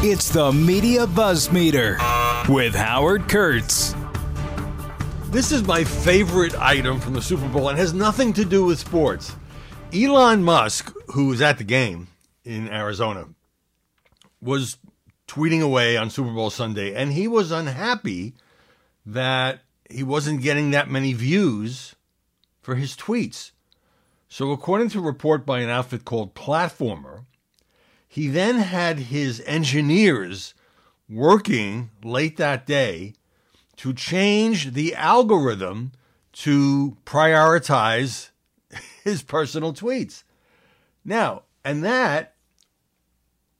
It's the Media Buzz Meter with Howard Kurtz. This is my favorite item from the Super Bowl and has nothing to do with sports. Elon Musk, who was at the game in Arizona, was tweeting away on Super Bowl Sunday, and he was unhappy that he wasn't getting that many views for his tweets. So, according to a report by an outfit called Platformer, he then had his engineers working late that day to change the algorithm to prioritize his personal tweets. Now, and that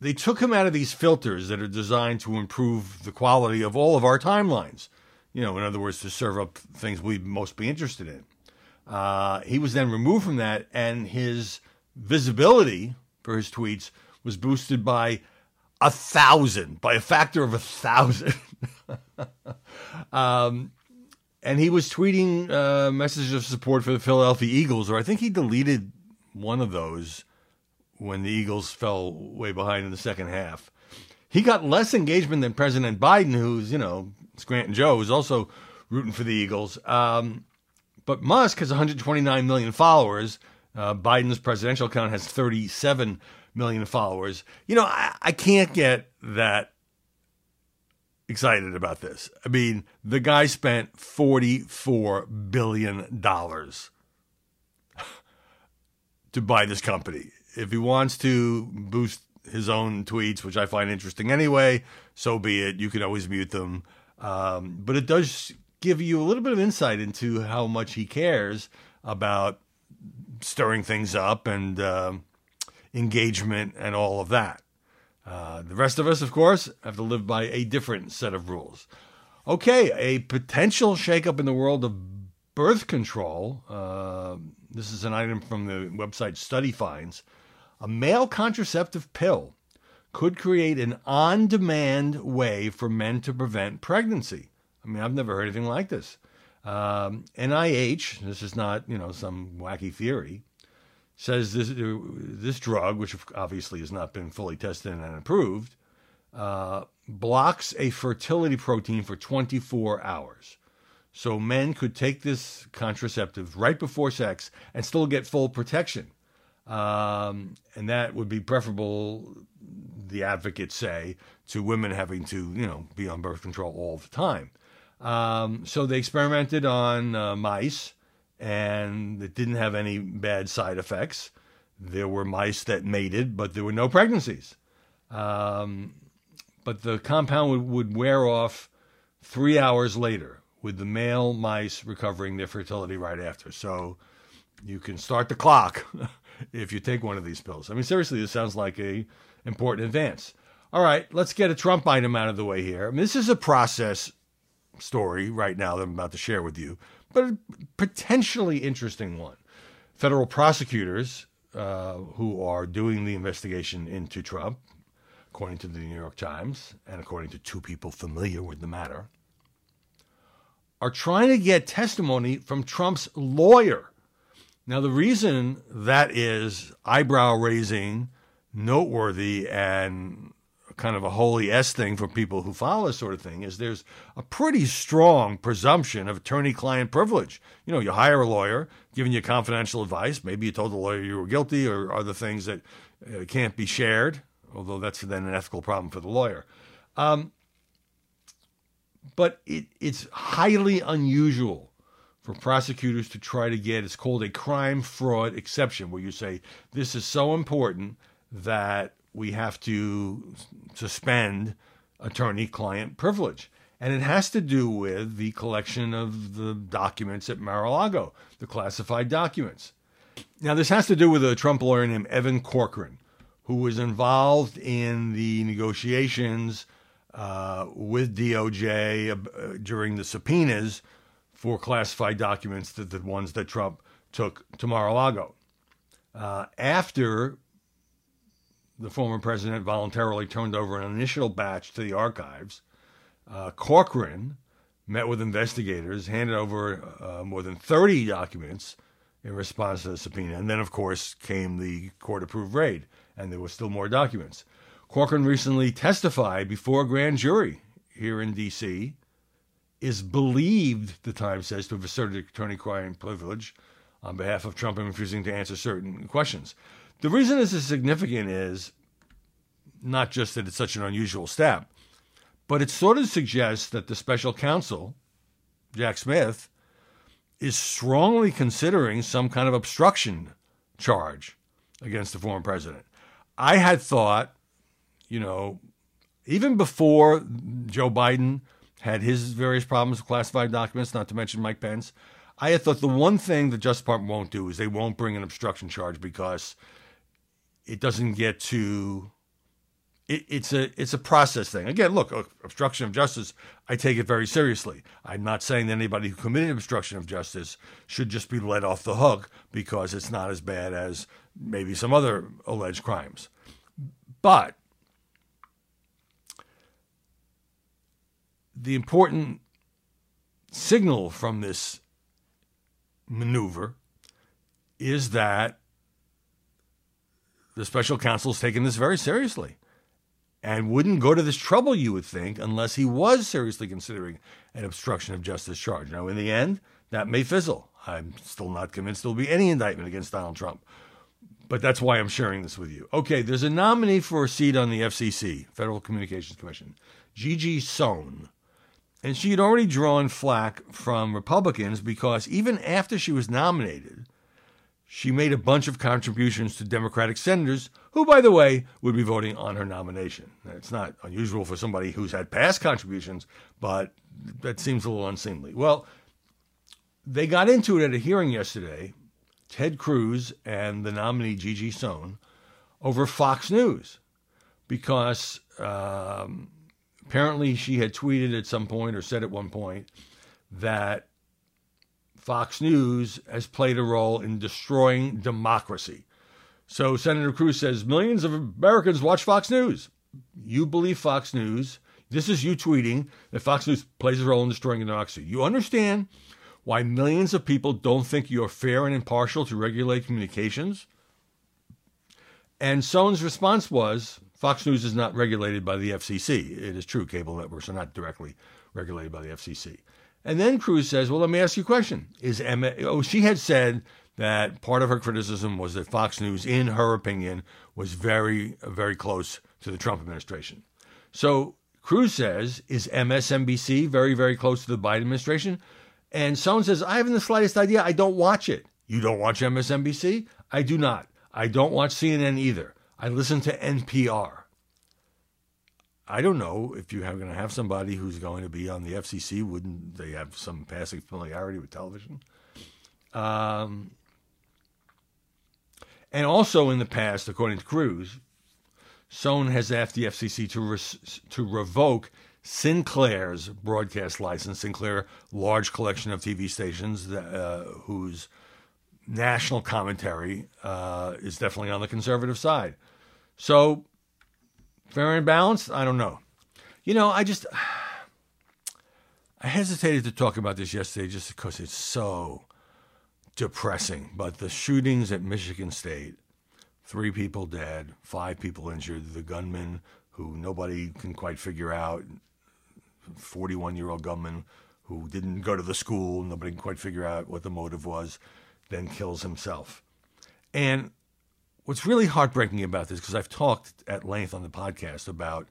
they took him out of these filters that are designed to improve the quality of all of our timelines. You know, in other words, to serve up things we'd most be interested in. Uh, he was then removed from that, and his visibility for his tweets was boosted by a thousand, by a factor of a thousand. um, and he was tweeting uh, messages of support for the Philadelphia Eagles, or I think he deleted one of those when the Eagles fell way behind in the second half. He got less engagement than President Biden, who's, you know, Scranton Joe, who's also rooting for the Eagles. Um, but Musk has 129 million followers. Uh, Biden's presidential account has 37 million followers. You know, I, I can't get that excited about this. I mean, the guy spent $44 billion to buy this company. If he wants to boost his own tweets, which I find interesting anyway, so be it. You can always mute them. Um, but it does give you a little bit of insight into how much he cares about stirring things up and uh, engagement and all of that. Uh, the rest of us, of course, have to live by a different set of rules. Okay, a potential shakeup in the world of birth control. Uh, this is an item from the website Study Finds. A male contraceptive pill could create an on demand way for men to prevent pregnancy. I mean, I've never heard anything like this. Um, NIH, this is not, you know, some wacky theory, says this this drug, which obviously has not been fully tested and approved, uh, blocks a fertility protein for 24 hours. So men could take this contraceptive right before sex and still get full protection. Um, and that would be preferable, the advocates say, to women having to, you know, be on birth control all the time. Um, so they experimented on uh, mice and it didn't have any bad side effects. There were mice that mated, but there were no pregnancies. Um, but the compound would, would wear off three hours later, with the male mice recovering their fertility right after. So you can start the clock if you take one of these pills. I mean, seriously, this sounds like a important advance. All right, let's get a Trump item out of the way here. I mean, this is a process story right now that I'm about to share with you but potentially interesting one. Federal prosecutors uh, who are doing the investigation into Trump, according to the New York Times and according to two people familiar with the matter, are trying to get testimony from Trump's lawyer. Now, the reason that is eyebrow raising, noteworthy, and kind of a holy S thing for people who follow this sort of thing is there's a pretty strong presumption of attorney client privilege. You know, you hire a lawyer, giving you confidential advice. Maybe you told the lawyer you were guilty or other things that uh, can't be shared, although that's then an ethical problem for the lawyer. Um, but it, it's highly unusual for prosecutors to try to get, it's called a crime fraud exception, where you say, this is so important that we have to suspend attorney client privilege. And it has to do with the collection of the documents at Mar a Lago, the classified documents. Now, this has to do with a Trump lawyer named Evan Corcoran, who was involved in the negotiations uh, with DOJ uh, during the subpoenas for classified documents, that the ones that Trump took to Mar-a-Lago. Uh, after the former president voluntarily turned over an initial batch to the archives, uh, Corcoran met with investigators, handed over uh, more than 30 documents in response to the subpoena. And then, of course, came the court approved raid, and there were still more documents. Corcoran recently testified before a grand jury here in D.C., is believed, the Times says, to have asserted attorney client privilege on behalf of Trump and refusing to answer certain questions. The reason this is significant is not just that it's such an unusual step, but it sort of suggests that the special counsel, Jack Smith, is strongly considering some kind of obstruction charge against the former president. I had thought, you know, even before Joe Biden had his various problems with classified documents, not to mention Mike Pence, I had thought the one thing the Justice Department won't do is they won't bring an obstruction charge because it doesn't get to it, it's a it's a process thing. Again, look, obstruction of justice, I take it very seriously. I'm not saying that anybody who committed obstruction of justice should just be let off the hook because it's not as bad as maybe some other alleged crimes. But the important signal from this maneuver is that the special counsel is taking this very seriously and wouldn't go to this trouble, you would think, unless he was seriously considering an obstruction of justice charge. Now, in the end, that may fizzle. I'm still not convinced there'll be any indictment against Donald Trump. But that's why I'm sharing this with you. Okay, there's a nominee for a seat on the FCC, Federal Communications Commission, Gigi Sohn. And she had already drawn flack from Republicans because even after she was nominated, she made a bunch of contributions to Democratic senators, who, by the way, would be voting on her nomination. It's not unusual for somebody who's had past contributions, but that seems a little unseemly. Well, they got into it at a hearing yesterday, Ted Cruz and the nominee Gigi Sohn, over Fox News, because um, apparently she had tweeted at some point or said at one point that Fox News has played a role in destroying democracy. So Senator Cruz says millions of Americans watch Fox News. You believe Fox News. This is you tweeting that Fox News plays a role in destroying democracy. You understand why millions of people don't think you're fair and impartial to regulate communications? And Sohn's response was Fox News is not regulated by the FCC. It is true, cable networks are not directly regulated by the FCC. And then Cruz says, Well, let me ask you a question. Is Emma, oh, she had said that part of her criticism was that Fox News, in her opinion, was very, very close to the Trump administration. So Cruz says, Is MSNBC very, very close to the Biden administration? And Sohn says, I haven't the slightest idea. I don't watch it. You don't watch MSNBC? I do not. I don't watch CNN either. I listen to NPR. I don't know if you're going to have somebody who's going to be on the FCC. Wouldn't they have some passing familiarity with television? Um, and also in the past, according to Cruz, Sohn has asked the FCC to re- to revoke Sinclair's broadcast license. Sinclair, large collection of TV stations that, uh, whose national commentary uh, is definitely on the conservative side. So Fair and balanced? I don't know. You know, I just I hesitated to talk about this yesterday just because it's so depressing. But the shootings at Michigan State, three people dead, five people injured, the gunman who nobody can quite figure out, 41 year old gunman who didn't go to the school, nobody can quite figure out what the motive was, then kills himself. And What's really heartbreaking about this, because I've talked at length on the podcast about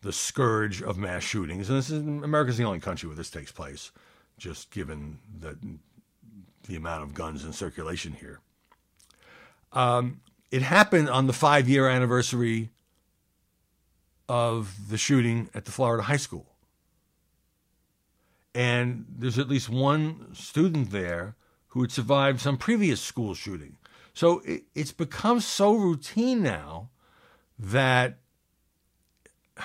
the scourge of mass shootings, and this is America's the only country where this takes place, just given the the amount of guns in circulation here. Um, it happened on the five year anniversary of the shooting at the Florida high school. And there's at least one student there who had survived some previous school shooting. So it, it's become so routine now that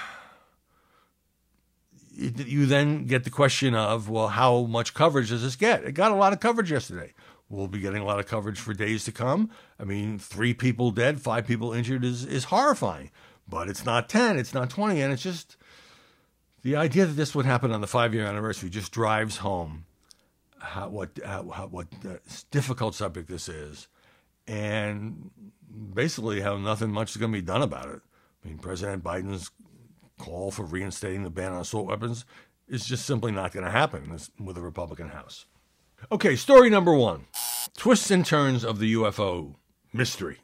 you then get the question of, well, how much coverage does this get? It got a lot of coverage yesterday. We'll be getting a lot of coverage for days to come. I mean, three people dead, five people injured is, is horrifying, but it's not 10, it's not 20, and it's just the idea that this would happen on the five year anniversary just drives home how, what, how, what uh, difficult subject this is, and basically how nothing much is going to be done about it. I mean, President Biden's call for reinstating the ban on assault weapons is just simply not going to happen with a Republican House. Okay, story number one twists and turns of the UFO mystery.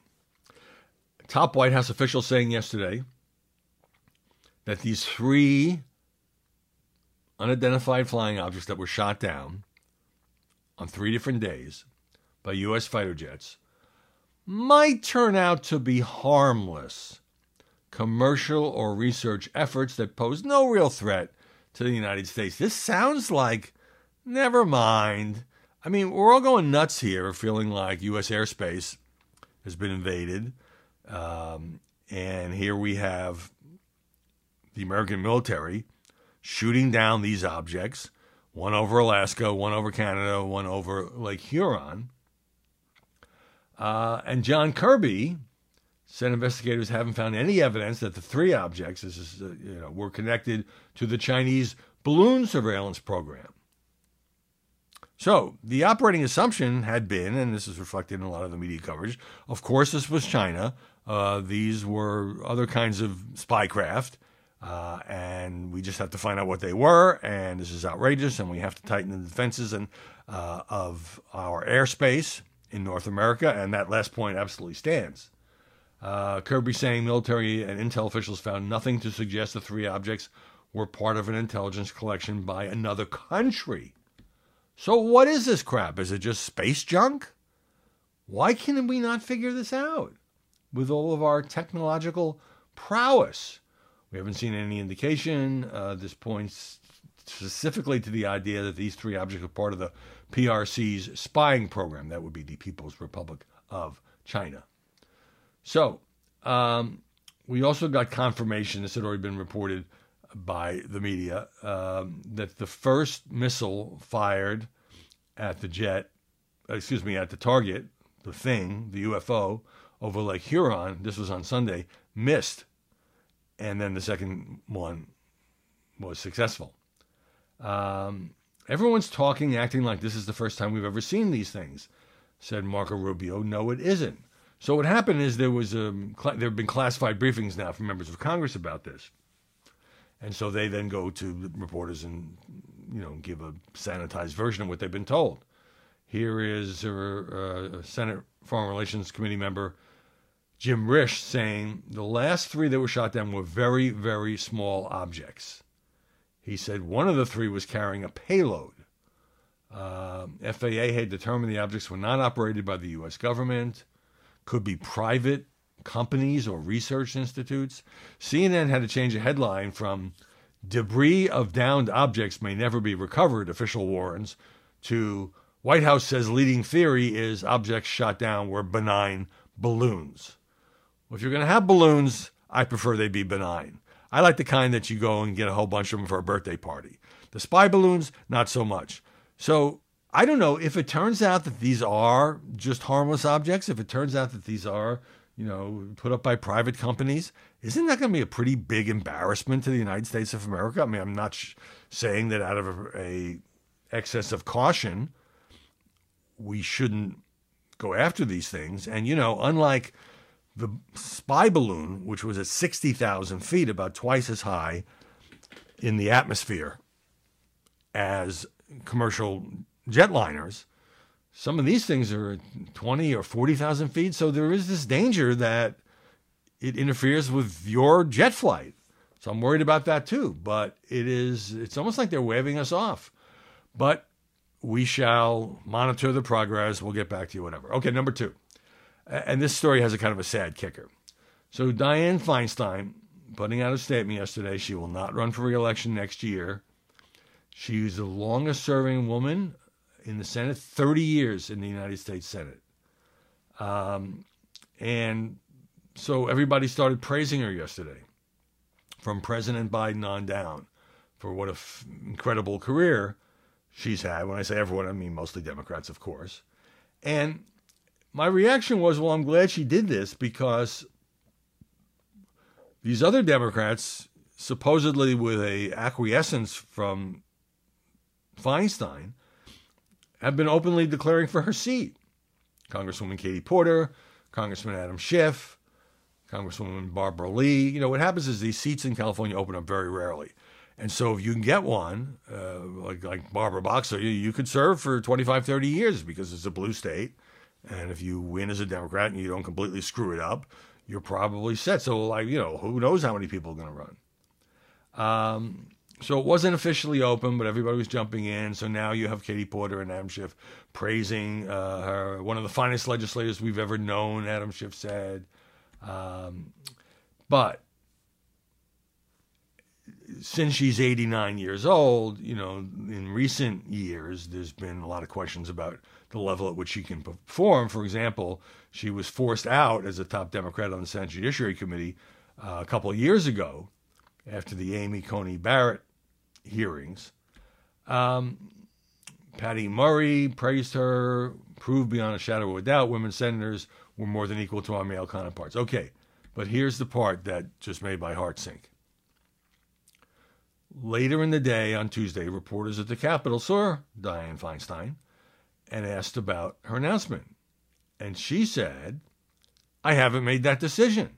Top White House official saying yesterday that these three unidentified flying objects that were shot down on three different days by U.S. fighter jets might turn out to be harmless commercial or research efforts that pose no real threat to the United States. This sounds like, never mind. I mean, we're all going nuts here, feeling like U.S. airspace has been invaded. Um, and here we have the American military shooting down these objects one over Alaska, one over Canada, one over Lake Huron. Uh, and John Kirby, Said investigators haven't found any evidence that the three objects is, uh, you know, were connected to the Chinese balloon surveillance program. So the operating assumption had been, and this is reflected in a lot of the media coverage, of course, this was China. Uh, these were other kinds of spycraft, uh, and we just have to find out what they were. And this is outrageous, and we have to tighten the defenses and uh, of our airspace in North America. And that last point absolutely stands. Uh, Kirby saying military and intel officials found nothing to suggest the three objects were part of an intelligence collection by another country. So, what is this crap? Is it just space junk? Why can we not figure this out with all of our technological prowess? We haven't seen any indication. Uh, this points specifically to the idea that these three objects are part of the PRC's spying program. That would be the People's Republic of China. So, um, we also got confirmation, this had already been reported by the media, um, that the first missile fired at the jet, excuse me, at the target, the thing, the UFO, over Lake Huron, this was on Sunday, missed. And then the second one was successful. Um, everyone's talking, acting like this is the first time we've ever seen these things, said Marco Rubio. No, it isn't. So what happened is there was a, um, there have been classified briefings now from members of Congress about this, and so they then go to reporters and you know give a sanitized version of what they've been told. Here is a, a Senate Foreign Relations Committee member Jim Risch saying the last three that were shot down were very very small objects. He said one of the three was carrying a payload. Uh, FAA had determined the objects were not operated by the U.S. government could be private companies or research institutes. CNN had to change a headline from debris of downed objects may never be recovered, official warns, to White House says leading theory is objects shot down were benign balloons. Well, if you're going to have balloons, I prefer they be benign. I like the kind that you go and get a whole bunch of them for a birthday party. The spy balloons, not so much. So I don't know if it turns out that these are just harmless objects, if it turns out that these are, you know, put up by private companies, isn't that going to be a pretty big embarrassment to the United States of America? I mean, I'm not sh- saying that out of a, a excess of caution, we shouldn't go after these things. And, you know, unlike the spy balloon, which was at 60,000 feet, about twice as high in the atmosphere as commercial jetliners. Some of these things are 20 or 40,000 feet. So there is this danger that it interferes with your jet flight. So I'm worried about that too. But it is, it's almost like they're waving us off. But we shall monitor the progress. We'll get back to you, whatever. Okay, number two. And this story has a kind of a sad kicker. So Dianne Feinstein putting out a statement yesterday. She will not run for reelection next year. She's the longest serving woman in the Senate, 30 years in the United States Senate. Um, and so everybody started praising her yesterday, from President Biden on down, for what an f- incredible career she's had. When I say everyone, I mean mostly Democrats, of course. And my reaction was, well, I'm glad she did this because these other Democrats, supposedly with a acquiescence from Feinstein, have been openly declaring for her seat. Congresswoman Katie Porter, Congressman Adam Schiff, Congresswoman Barbara Lee. You know, what happens is these seats in California open up very rarely. And so if you can get one, uh, like, like Barbara Boxer, you, you could serve for 25, 30 years because it's a blue state. And if you win as a Democrat and you don't completely screw it up, you're probably set. So, like, you know, who knows how many people are going to run. Um, so it wasn't officially open, but everybody was jumping in. So now you have Katie Porter and Adam Schiff praising uh, her, one of the finest legislators we've ever known, Adam Schiff said. Um, but since she's 89 years old, you know, in recent years, there's been a lot of questions about the level at which she can perform. For example, she was forced out as a top Democrat on the Senate Judiciary Committee uh, a couple of years ago after the Amy Coney Barrett hearings. Um, Patty Murray praised her, proved beyond a shadow of a doubt women senators were more than equal to our male counterparts. Okay, but here's the part that just made my heart sink. Later in the day on Tuesday, reporters at the Capitol saw Dianne Feinstein and asked about her announcement. And she said, I haven't made that decision.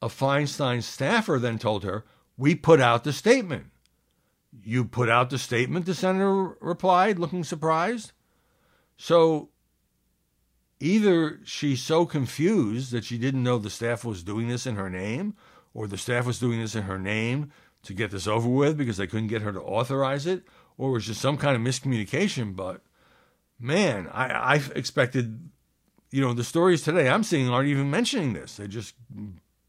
A Feinstein staffer then told her, We put out the statement. You put out the statement, the senator replied, looking surprised. So either she's so confused that she didn't know the staff was doing this in her name, or the staff was doing this in her name to get this over with because they couldn't get her to authorize it, or it was just some kind of miscommunication. But man, I, I expected, you know, the stories today I'm seeing aren't even mentioning this. They're just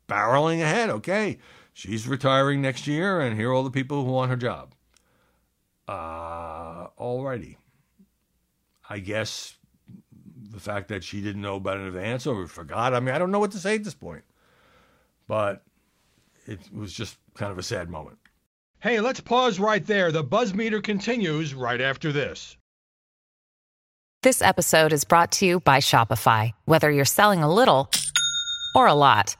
barreling ahead. Okay, she's retiring next year, and here are all the people who want her job. Uh, alrighty. I guess the fact that she didn't know about it in advance or forgot. I mean, I don't know what to say at this point. But it was just kind of a sad moment. Hey, let's pause right there. The buzz meter continues right after this. This episode is brought to you by Shopify. Whether you're selling a little or a lot,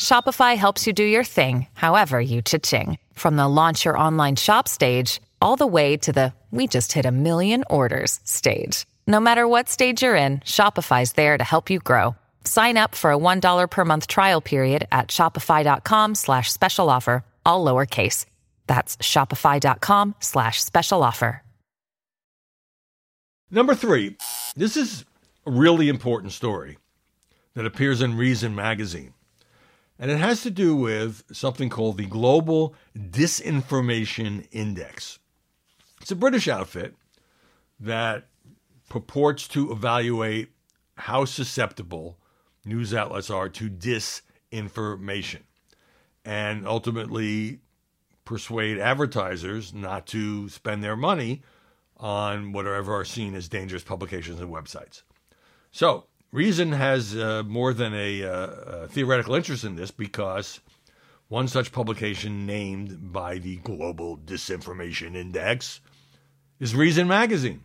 Shopify helps you do your thing, however you cha-ching. From the launch your online shop stage, all the way to the we just hit a million orders stage. No matter what stage you're in, Shopify's there to help you grow. Sign up for a $1 per month trial period at shopify.com slash special offer, all lowercase. That's shopify.com slash special offer. Number three, this is a really important story that appears in Reason magazine. And it has to do with something called the Global Disinformation Index. It's a British outfit that purports to evaluate how susceptible news outlets are to disinformation and ultimately persuade advertisers not to spend their money on whatever are seen as dangerous publications and websites. So, Reason has uh, more than a, uh, a theoretical interest in this because one such publication named by the Global Disinformation Index is Reason Magazine,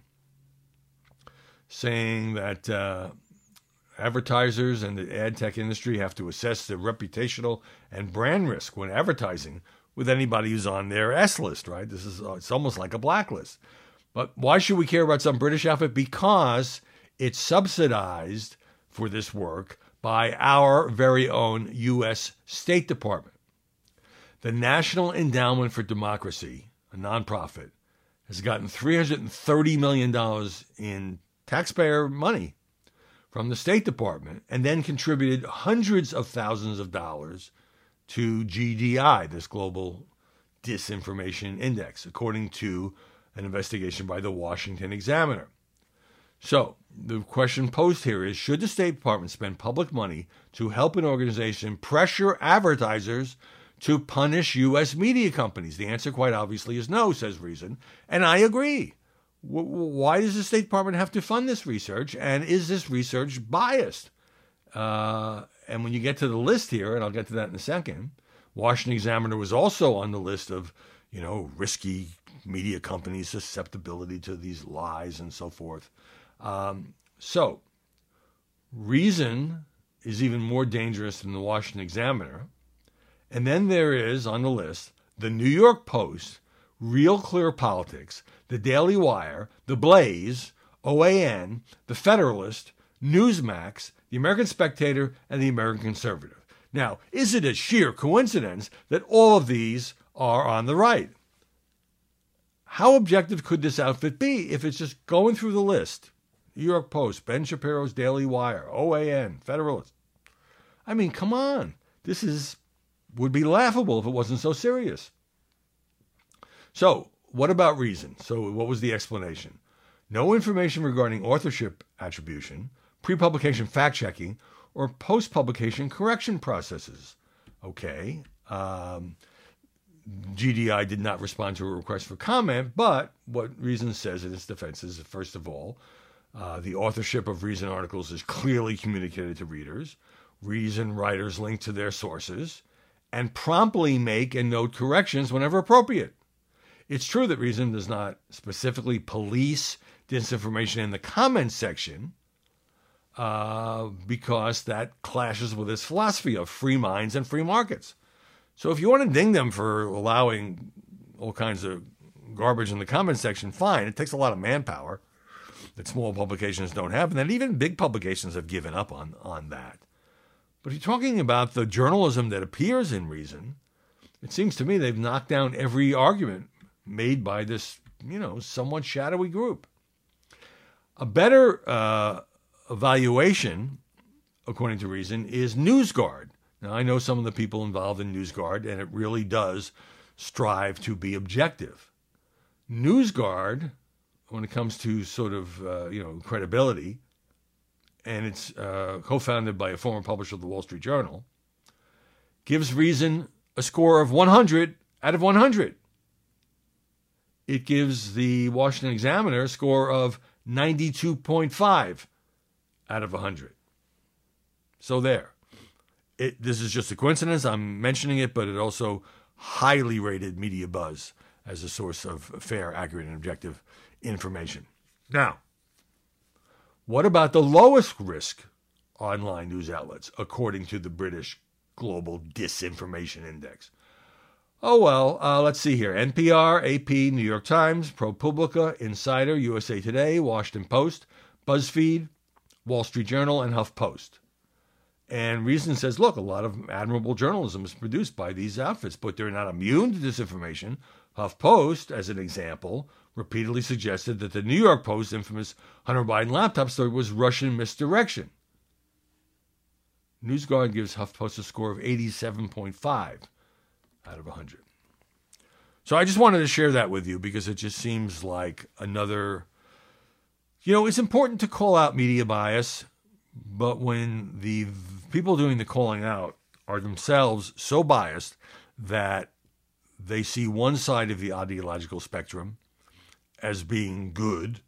saying that uh, advertisers and the ad tech industry have to assess the reputational and brand risk when advertising with anybody who's on their S list, right? This is uh, it's almost like a blacklist. But why should we care about some British outfit? Because it's subsidized for this work by our very own U.S. State Department. The National Endowment for Democracy, a nonprofit, has gotten $330 million in taxpayer money from the State Department and then contributed hundreds of thousands of dollars to GDI, this global disinformation index, according to an investigation by the Washington Examiner. So, the question posed here is Should the State Department spend public money to help an organization pressure advertisers to punish U.S. media companies? The answer, quite obviously, is no, says Reason. And I agree why does the State Department have to fund this research? And is this research biased? Uh, and when you get to the list here, and I'll get to that in a second, Washington Examiner was also on the list of, you know, risky media companies' susceptibility to these lies and so forth. Um, so, Reason is even more dangerous than the Washington Examiner. And then there is on the list the New York Post, Real Clear Politics, the Daily Wire, the Blaze, OAN, the Federalist, Newsmax, the American Spectator, and the American Conservative. Now, is it a sheer coincidence that all of these are on the right? How objective could this outfit be if it's just going through the list? New York Post, Ben Shapiro's Daily Wire, OAN, Federalist. I mean, come on. This is would be laughable if it wasn't so serious. So, what about reason? So, what was the explanation? No information regarding authorship attribution, pre publication fact checking, or post publication correction processes. Okay. Um, GDI did not respond to a request for comment, but what Reason says in its defense is first of all, uh, the authorship of Reason articles is clearly communicated to readers. Reason writers link to their sources and promptly make and note corrections whenever appropriate. It's true that Reason does not specifically police disinformation in the comments section uh, because that clashes with its philosophy of free minds and free markets. So if you want to ding them for allowing all kinds of garbage in the comments section, fine. It takes a lot of manpower that small publications don't have, and that even big publications have given up on, on that. But if you're talking about the journalism that appears in Reason, it seems to me they've knocked down every argument made by this, you know, somewhat shadowy group. A better uh, evaluation, according to Reason, is NewsGuard. Now, I know some of the people involved in NewsGuard, and it really does strive to be objective. NewsGuard, when it comes to sort of uh, you know credibility, and it's uh, co-founded by a former publisher of the Wall Street Journal, gives Reason a score of 100 out of 100. It gives the Washington Examiner a score of 92.5 out of 100. So there. It, this is just a coincidence. I'm mentioning it, but it also highly rated Media Buzz as a source of fair, accurate, and objective information. Now, what about the lowest risk online news outlets, according to the British Global Disinformation Index? Oh, well, uh, let's see here NPR, AP, New York Times, ProPublica, Insider, USA Today, Washington Post, BuzzFeed, Wall Street Journal, and HuffPost. And Reason says, look, a lot of admirable journalism is produced by these outfits, but they're not immune to disinformation. HuffPost, as an example, repeatedly suggested that the New York Post's infamous Hunter Biden laptop story was Russian misdirection. NewsGuard gives HuffPost a score of 87.5 out of 100. So I just wanted to share that with you because it just seems like another. You know, it's important to call out media bias, but when the people doing the calling out are themselves so biased that they see one side of the ideological spectrum as being good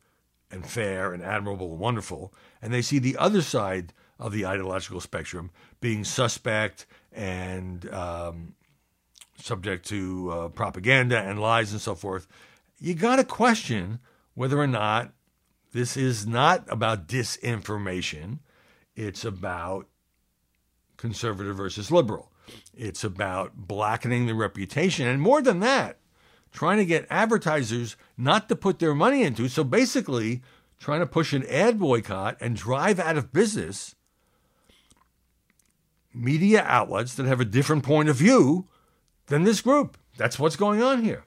and fair and admirable and wonderful, and they see the other side of the ideological spectrum being suspect and um, subject to uh, propaganda and lies and so forth, you got to question whether or not this is not about disinformation. It's about conservative versus liberal. It's about blackening the reputation. And more than that, trying to get advertisers not to put their money into. So basically, trying to push an ad boycott and drive out of business media outlets that have a different point of view than this group. That's what's going on here.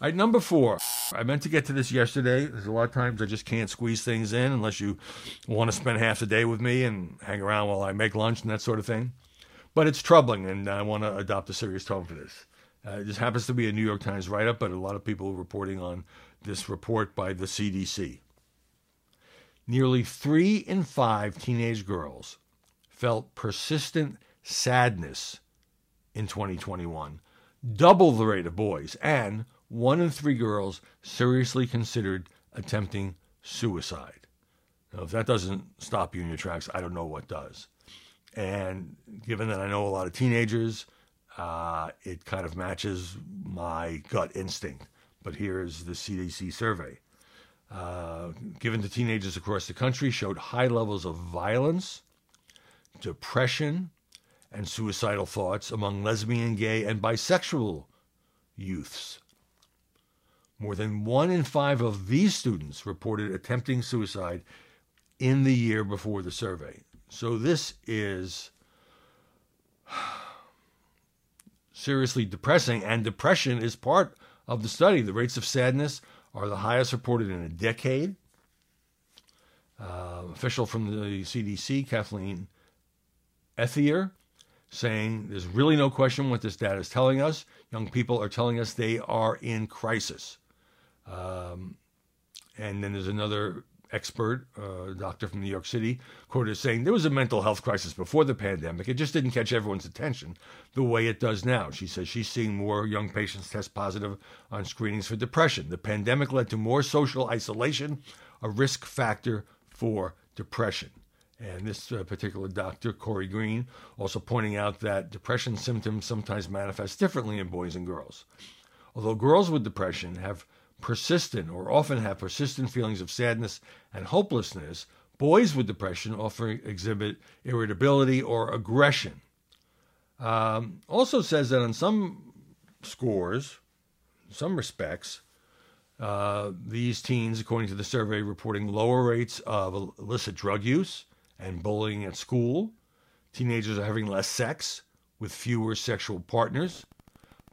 All right, number four. I meant to get to this yesterday. There's a lot of times I just can't squeeze things in unless you want to spend half the day with me and hang around while I make lunch and that sort of thing. But it's troubling, and I want to adopt a serious tone for this. Uh, this happens to be a New York Times write up, but a lot of people reporting on this report by the CDC. Nearly three in five teenage girls felt persistent sadness in 2021 double the rate of boys, and one in three girls seriously considered attempting suicide. Now, if that doesn't stop you in your tracks, I don't know what does. and given that I know a lot of teenagers, uh, it kind of matches my gut instinct. But here's the CDC survey. Uh, given to teenagers across the country, showed high levels of violence, depression, and suicidal thoughts among lesbian, gay, and bisexual youths. More than one in five of these students reported attempting suicide in the year before the survey. So this is seriously depressing, and depression is part of the study. The rates of sadness are the highest reported in a decade. Uh, official from the CDC, Kathleen Ethier, saying there's really no question what this data is telling us. Young people are telling us they are in crisis. Um, and then there's another expert, uh, doctor from New York City, quoted as saying there was a mental health crisis before the pandemic. It just didn't catch everyone's attention the way it does now. She says she's seeing more young patients test positive on screenings for depression. The pandemic led to more social isolation, a risk factor for depression. And this uh, particular doctor, Corey Green, also pointing out that depression symptoms sometimes manifest differently in boys and girls. Although girls with depression have persistent or often have persistent feelings of sadness and hopelessness, boys with depression often exhibit irritability or aggression. Um, also says that on some scores, some respects, uh, these teens, according to the survey, reporting lower rates of illicit drug use and bullying at school. Teenagers are having less sex with fewer sexual partners.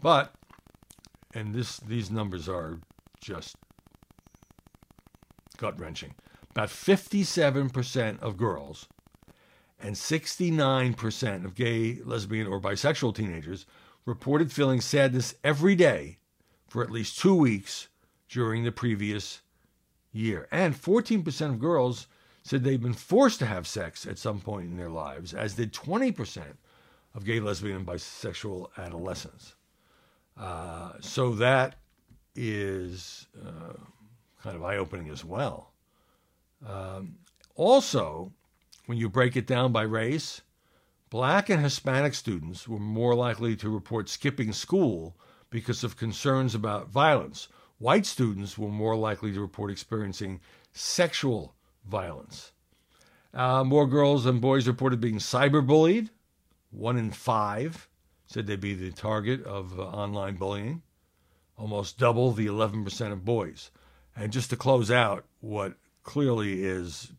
But, and this these numbers are just gut wrenching. About 57% of girls and 69% of gay, lesbian, or bisexual teenagers reported feeling sadness every day for at least two weeks during the previous year. And 14% of girls said they've been forced to have sex at some point in their lives, as did 20% of gay, lesbian, and bisexual adolescents. Uh, so that is uh, kind of eye opening as well. Um, also, when you break it down by race, black and Hispanic students were more likely to report skipping school because of concerns about violence. White students were more likely to report experiencing sexual violence. Uh, more girls than boys reported being cyberbullied. One in five said they'd be the target of uh, online bullying almost double the 11% of boys. And just to close out what clearly is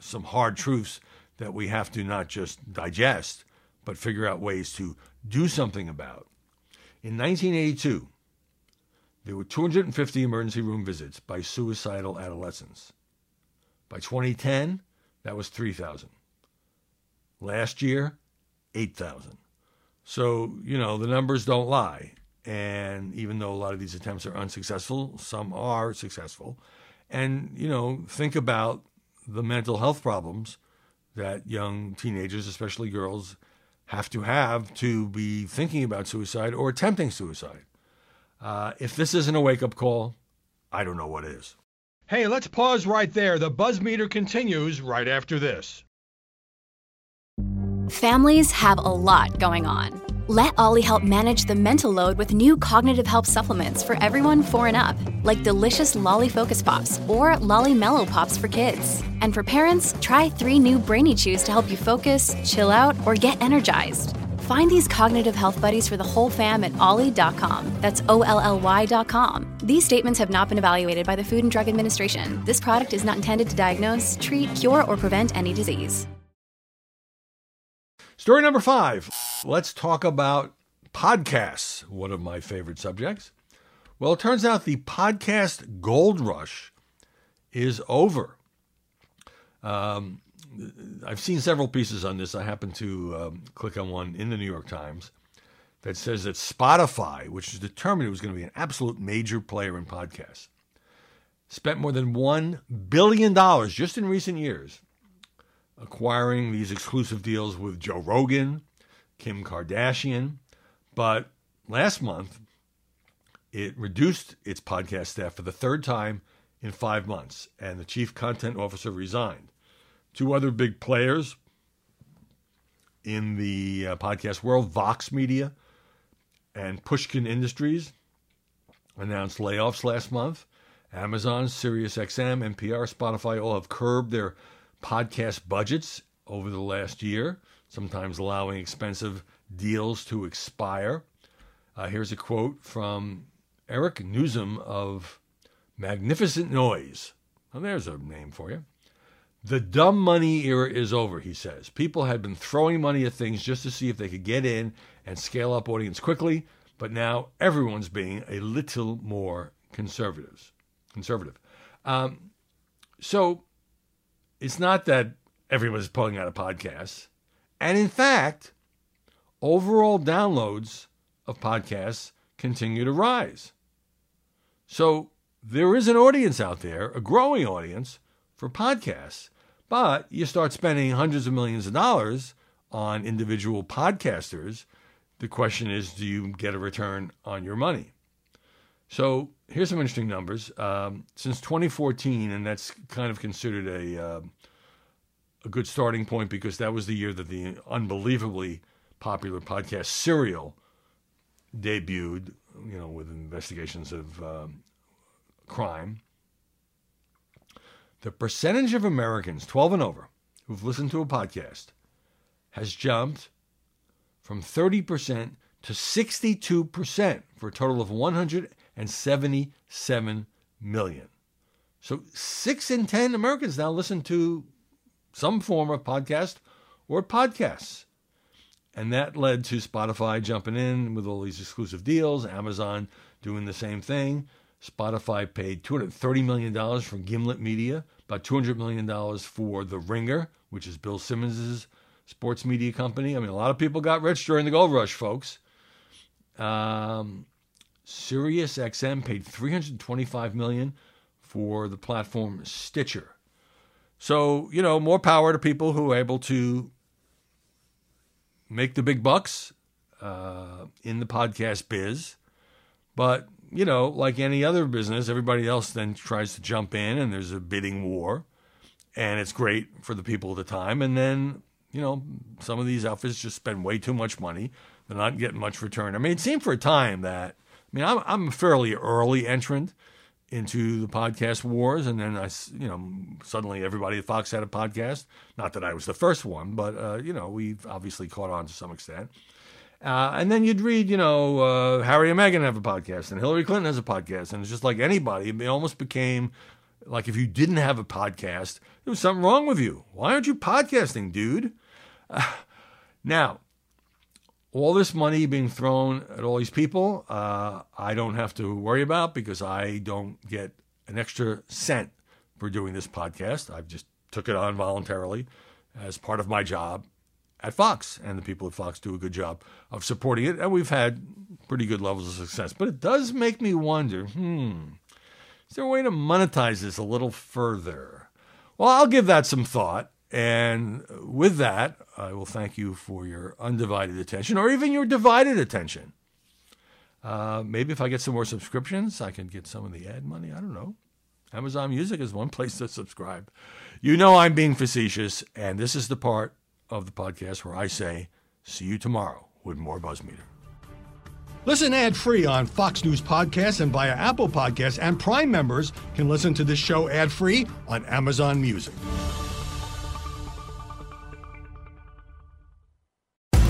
some hard truths that we have to not just digest, but figure out ways to do something about. In 1982, there were 250 emergency room visits by suicidal adolescents. By 2010, that was 3,000. Last year, 8,000. So, you know, the numbers don't lie. And even though a lot of these attempts are unsuccessful, some are successful. And, you know, think about the mental health problems that young teenagers, especially girls, have to have to be thinking about suicide or attempting suicide. Uh, if this isn't a wake up call, I don't know what is. Hey, let's pause right there. The buzz meter continues right after this. Families have a lot going on. Let OLLY help manage the mental load with new cognitive help supplements for everyone four and up, like delicious OLLY Focus Pops or OLLY Mellow Pops for kids. And for parents, try three new Brainy Chews to help you focus, chill out, or get energized. Find these cognitive health buddies for the whole fam at olly.com. That's O L L Y.com. These statements have not been evaluated by the Food and Drug Administration. This product is not intended to diagnose, treat, cure, or prevent any disease. Story number five. Let's talk about podcasts, one of my favorite subjects. Well, it turns out the podcast gold rush is over. Um, I've seen several pieces on this. I happened to um, click on one in the New York Times that says that Spotify, which is determined it was going to be an absolute major player in podcasts, spent more than $1 billion just in recent years acquiring these exclusive deals with Joe Rogan, Kim Kardashian. But last month, it reduced its podcast staff for the third time in five months, and the chief content officer resigned. Two other big players in the uh, podcast world, Vox Media and Pushkin Industries announced layoffs last month. Amazon, SiriusXM, NPR, Spotify all have curbed their podcast budgets over the last year, sometimes allowing expensive deals to expire. Uh, here's a quote from Eric Nuzum of Magnificent Noise. Well, there's a name for you. The dumb money era is over, he says. People had been throwing money at things just to see if they could get in and scale up audience quickly, but now everyone's being a little more conservative. Conservative. Um, so it's not that everyone's pulling out of podcasts. And in fact, overall downloads of podcasts continue to rise. So there is an audience out there, a growing audience for podcasts. But you start spending hundreds of millions of dollars on individual podcasters. The question is, do you get a return on your money? So here's some interesting numbers. Um, since 2014, and that's kind of considered a uh, a good starting point because that was the year that the unbelievably popular podcast Serial debuted. You know, with investigations of um, crime the percentage of Americans 12 and over who've listened to a podcast has jumped from 30% to 62% for a total of 177 million. So 6 in 10 Americans now listen to some form of podcast or podcasts. And that led to Spotify jumping in with all these exclusive deals, Amazon doing the same thing. Spotify paid $230 million for Gimlet Media, about $200 million for The Ringer, which is Bill Simmons' sports media company. I mean, a lot of people got rich during the gold rush, folks. Um, Sirius XM paid 325 million for the platform Stitcher. So, you know, more power to people who are able to make the big bucks uh, in the podcast biz. But you know, like any other business, everybody else then tries to jump in and there's a bidding war. And it's great for the people at the time. And then, you know, some of these outfits just spend way too much money. They're not getting much return. I mean, it seemed for a time that, I mean, I'm, I'm a fairly early entrant into the podcast wars. And then I, you know, suddenly everybody at Fox had a podcast. Not that I was the first one, but, uh, you know, we've obviously caught on to some extent. Uh, and then you'd read, you know, uh, Harry and Meghan have a podcast, and Hillary Clinton has a podcast, and it's just like anybody. It almost became like if you didn't have a podcast, there was something wrong with you. Why aren't you podcasting, dude? Uh, now, all this money being thrown at all these people, uh, I don't have to worry about because I don't get an extra cent for doing this podcast. I've just took it on voluntarily as part of my job at Fox, and the people at Fox do a good job of supporting it, and we've had pretty good levels of success. But it does make me wonder hmm, is there a way to monetize this a little further? Well, I'll give that some thought. And with that, I will thank you for your undivided attention or even your divided attention. Uh, maybe if I get some more subscriptions, I can get some of the ad money. I don't know. Amazon Music is one place to subscribe. You know I'm being facetious, and this is the part of the podcast where I say, see you tomorrow with more Buzzmeter. Listen ad free on Fox News Podcasts and via Apple Podcasts, and Prime members can listen to this show ad free on Amazon Music.